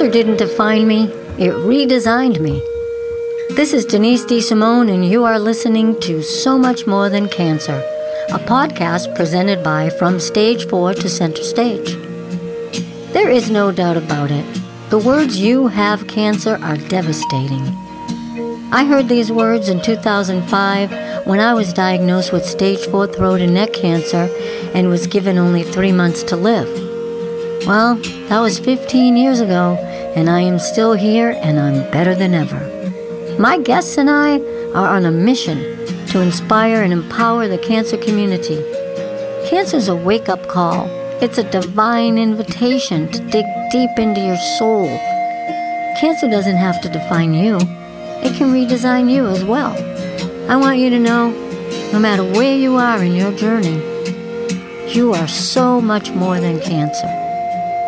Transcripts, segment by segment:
Cancer didn't define me, it redesigned me. This is Denise DeSimone, and you are listening to So Much More Than Cancer, a podcast presented by From Stage 4 to Center Stage. There is no doubt about it. The words you have cancer are devastating. I heard these words in 2005 when I was diagnosed with stage 4 throat and neck cancer and was given only three months to live. Well, that was 15 years ago, and I am still here and I'm better than ever. My guests and I are on a mission to inspire and empower the cancer community. Cancer is a wake up call, it's a divine invitation to dig deep into your soul. Cancer doesn't have to define you it can redesign you as well. I want you to know no matter where you are in your journey, you are so much more than cancer.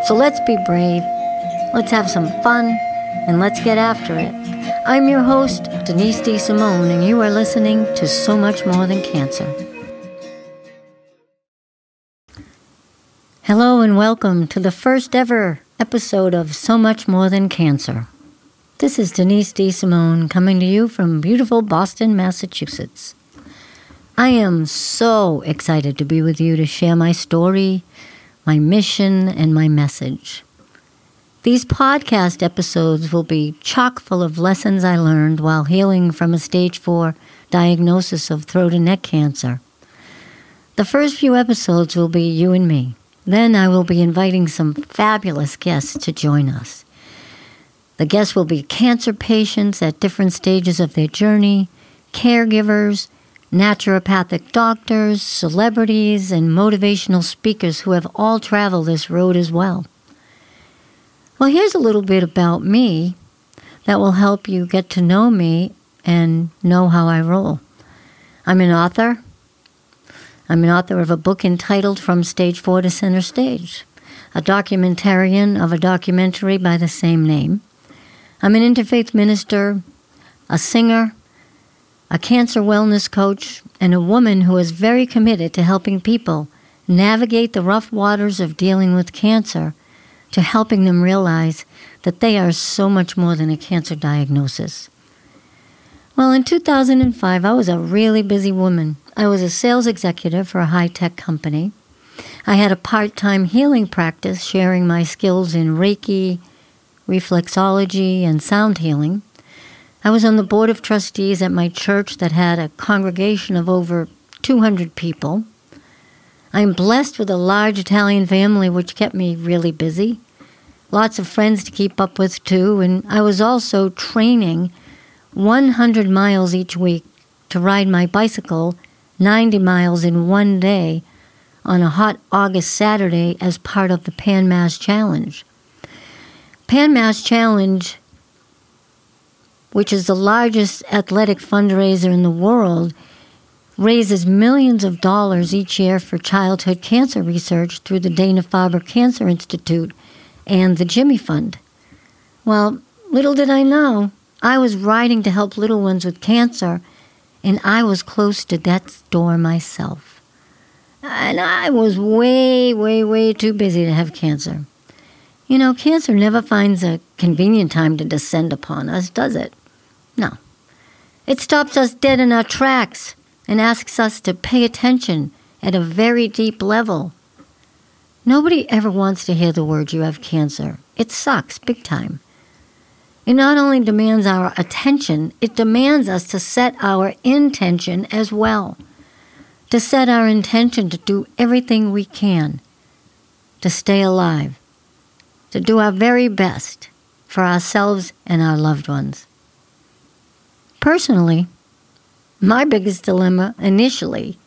So let's be brave, let's have some fun, and let's get after it. I'm your host, Denise DeSimone, and you are listening to So Much More Than Cancer. Hello, and welcome to the first ever episode of So Much More Than Cancer. This is Denise DeSimone coming to you from beautiful Boston, Massachusetts. I am so excited to be with you to share my story, my mission, and my message. These podcast episodes will be chock full of lessons I learned while healing from a stage 4 diagnosis of throat and neck cancer. The first few episodes will be you and me. Then I will be inviting some fabulous guests to join us. The guests will be cancer patients at different stages of their journey, caregivers, naturopathic doctors, celebrities, and motivational speakers who have all traveled this road as well. Well, here's a little bit about me that will help you get to know me and know how I roll. I'm an author. I'm an author of a book entitled From Stage 4 to Center Stage, a documentarian of a documentary by the same name. I'm an interfaith minister, a singer, a cancer wellness coach, and a woman who is very committed to helping people navigate the rough waters of dealing with cancer to helping them realize that they are so much more than a cancer diagnosis. Well, in 2005, I was a really busy woman. I was a sales executive for a high tech company. I had a part time healing practice sharing my skills in Reiki, reflexology, and sound healing. I was on the board of trustees at my church that had a congregation of over 200 people. I'm blessed with a large Italian family, which kept me really busy. Lots of friends to keep up with, too, and I was also training 100 miles each week to ride my bicycle 90 miles in one day on a hot August Saturday as part of the Pan Mass Challenge. Pan Mass Challenge, which is the largest athletic fundraiser in the world, raises millions of dollars each year for childhood cancer research through the Dana Farber Cancer Institute and the Jimmy Fund. Well, little did I know, I was riding to help little ones with cancer, and I was close to death's door myself. And I was way, way, way too busy to have cancer. You know, cancer never finds a convenient time to descend upon us, does it? No. It stops us dead in our tracks and asks us to pay attention at a very deep level. Nobody ever wants to hear the word you have cancer. It sucks big time. It not only demands our attention, it demands us to set our intention as well. To set our intention to do everything we can to stay alive, to do our very best for ourselves and our loved ones. Personally, my biggest dilemma initially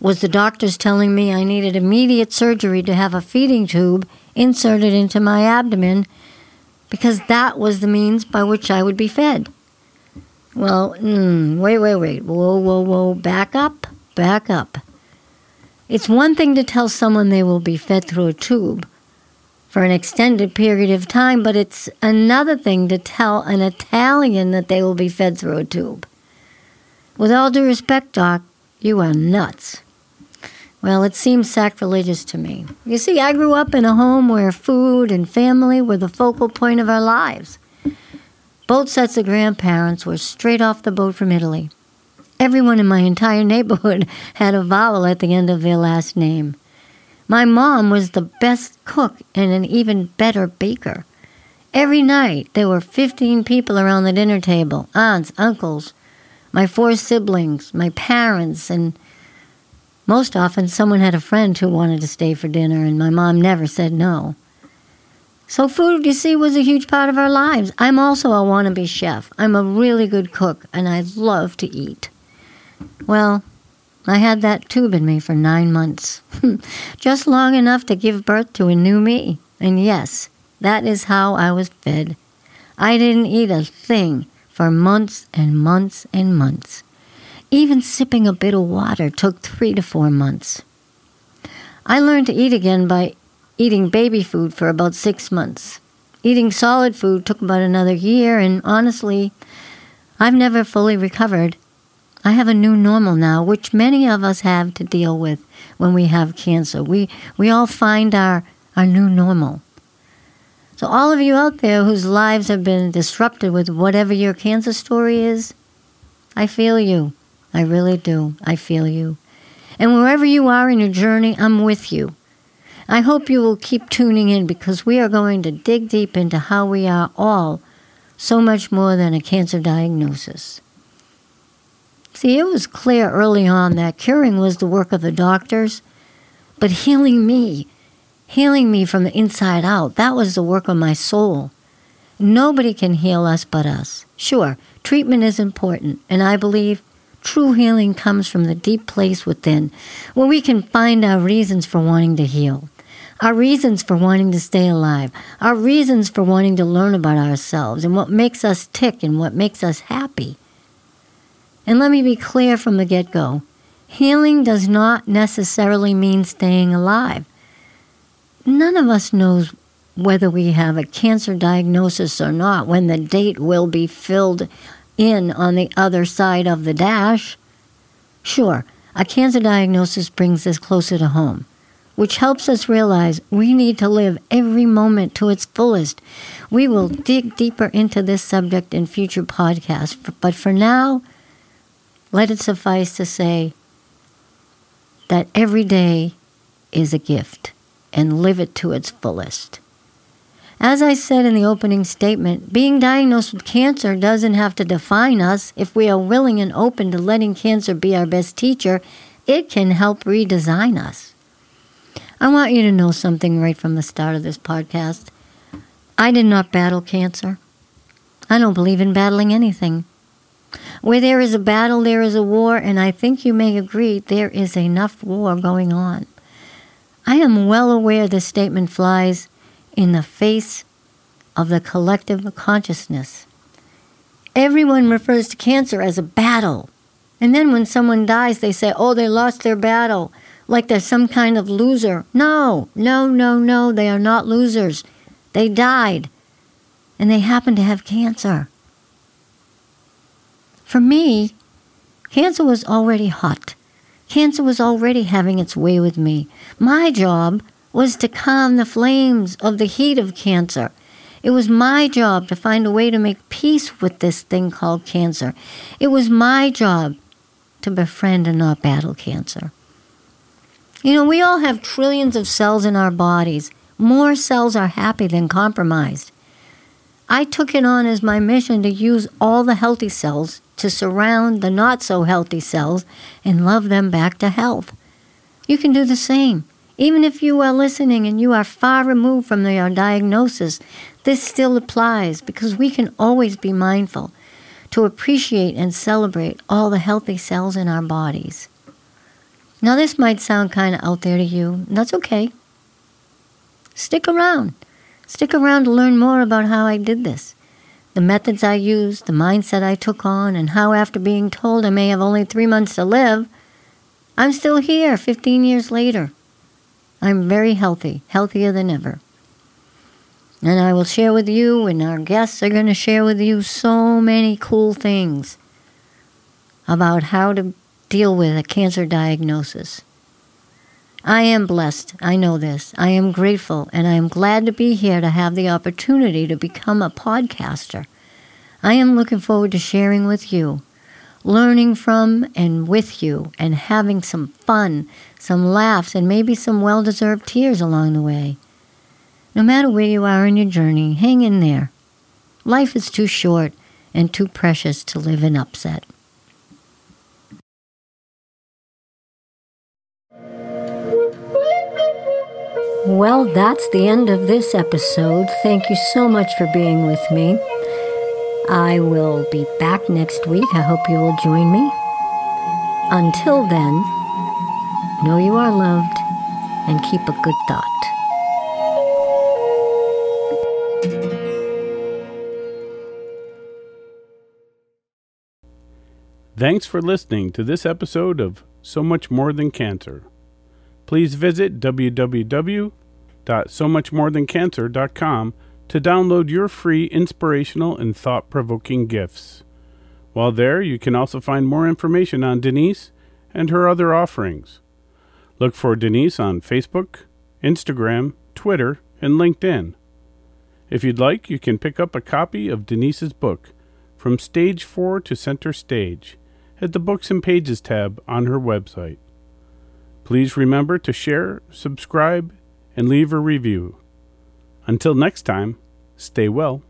was the doctors telling me I needed immediate surgery to have a feeding tube inserted into my abdomen because that was the means by which I would be fed. Well, mm, wait, wait, wait. Whoa, whoa, whoa. Back up, back up. It's one thing to tell someone they will be fed through a tube for an extended period of time, but it's another thing to tell an Italian that they will be fed through a tube. With all due respect, Doc, you are nuts. Well, it seems sacrilegious to me. You see, I grew up in a home where food and family were the focal point of our lives. Both sets of grandparents were straight off the boat from Italy. Everyone in my entire neighborhood had a vowel at the end of their last name. My mom was the best cook and an even better baker. Every night there were 15 people around the dinner table aunts, uncles, my four siblings, my parents, and most often someone had a friend who wanted to stay for dinner, and my mom never said no. So, food, you see, was a huge part of our lives. I'm also a wannabe chef. I'm a really good cook, and I love to eat. Well, I had that tube in me for nine months, just long enough to give birth to a new me. And yes, that is how I was fed. I didn't eat a thing for months and months and months. Even sipping a bit of water took three to four months. I learned to eat again by eating baby food for about six months. Eating solid food took about another year, and honestly, I've never fully recovered. I have a new normal now, which many of us have to deal with when we have cancer. We, we all find our, our new normal. So, all of you out there whose lives have been disrupted with whatever your cancer story is, I feel you. I really do. I feel you. And wherever you are in your journey, I'm with you. I hope you will keep tuning in because we are going to dig deep into how we are all so much more than a cancer diagnosis. See, it was clear early on that curing was the work of the doctors, but healing me healing me from the inside out. That was the work of my soul. Nobody can heal us but us. Sure, treatment is important, and I believe true healing comes from the deep place within, where we can find our reasons for wanting to heal, our reasons for wanting to stay alive, our reasons for wanting to learn about ourselves and what makes us tick and what makes us happy. And let me be clear from the get go healing does not necessarily mean staying alive none of us knows whether we have a cancer diagnosis or not when the date will be filled in on the other side of the dash. Sure, a cancer diagnosis brings us closer to home, which helps us realize we need to live every moment to its fullest. We will dig deeper into this subject in future podcasts, but for now, let it suffice to say that every day is a gift and live it to its fullest. As I said in the opening statement, being diagnosed with cancer doesn't have to define us. If we are willing and open to letting cancer be our best teacher, it can help redesign us. I want you to know something right from the start of this podcast. I did not battle cancer. I don't believe in battling anything. Where there is a battle, there is a war, and I think you may agree there is enough war going on. I am well aware this statement flies in the face of the collective consciousness. Everyone refers to cancer as a battle. And then when someone dies, they say, oh, they lost their battle, like they're some kind of loser. No, no, no, no, they are not losers. They died, and they happen to have cancer. For me, cancer was already hot. Cancer was already having its way with me. My job was to calm the flames of the heat of cancer. It was my job to find a way to make peace with this thing called cancer. It was my job to befriend and not battle cancer. You know, we all have trillions of cells in our bodies. More cells are happy than compromised. I took it on as my mission to use all the healthy cells to surround the not so healthy cells and love them back to health. You can do the same. Even if you are listening and you are far removed from your diagnosis, this still applies because we can always be mindful to appreciate and celebrate all the healthy cells in our bodies. Now, this might sound kind of out there to you. That's okay. Stick around. Stick around to learn more about how I did this the methods I used, the mindset I took on, and how, after being told I may have only three months to live, I'm still here 15 years later. I'm very healthy, healthier than ever. And I will share with you, and our guests are going to share with you so many cool things about how to deal with a cancer diagnosis. I am blessed. I know this. I am grateful, and I am glad to be here to have the opportunity to become a podcaster. I am looking forward to sharing with you, learning from and with you, and having some fun, some laughs, and maybe some well deserved tears along the way. No matter where you are in your journey, hang in there. Life is too short and too precious to live in upset. Well, that's the end of this episode. Thank you so much for being with me. I will be back next week. I hope you will join me. Until then, know you are loved and keep a good thought. Thanks for listening to this episode of So Much More Than Cancer. Please visit www.somuchmorethancancer.com to download your free inspirational and thought provoking gifts. While there, you can also find more information on Denise and her other offerings. Look for Denise on Facebook, Instagram, Twitter, and LinkedIn. If you'd like, you can pick up a copy of Denise's book, From Stage 4 to Center Stage, at the Books and Pages tab on her website. Please remember to share, subscribe, and leave a review. Until next time, stay well.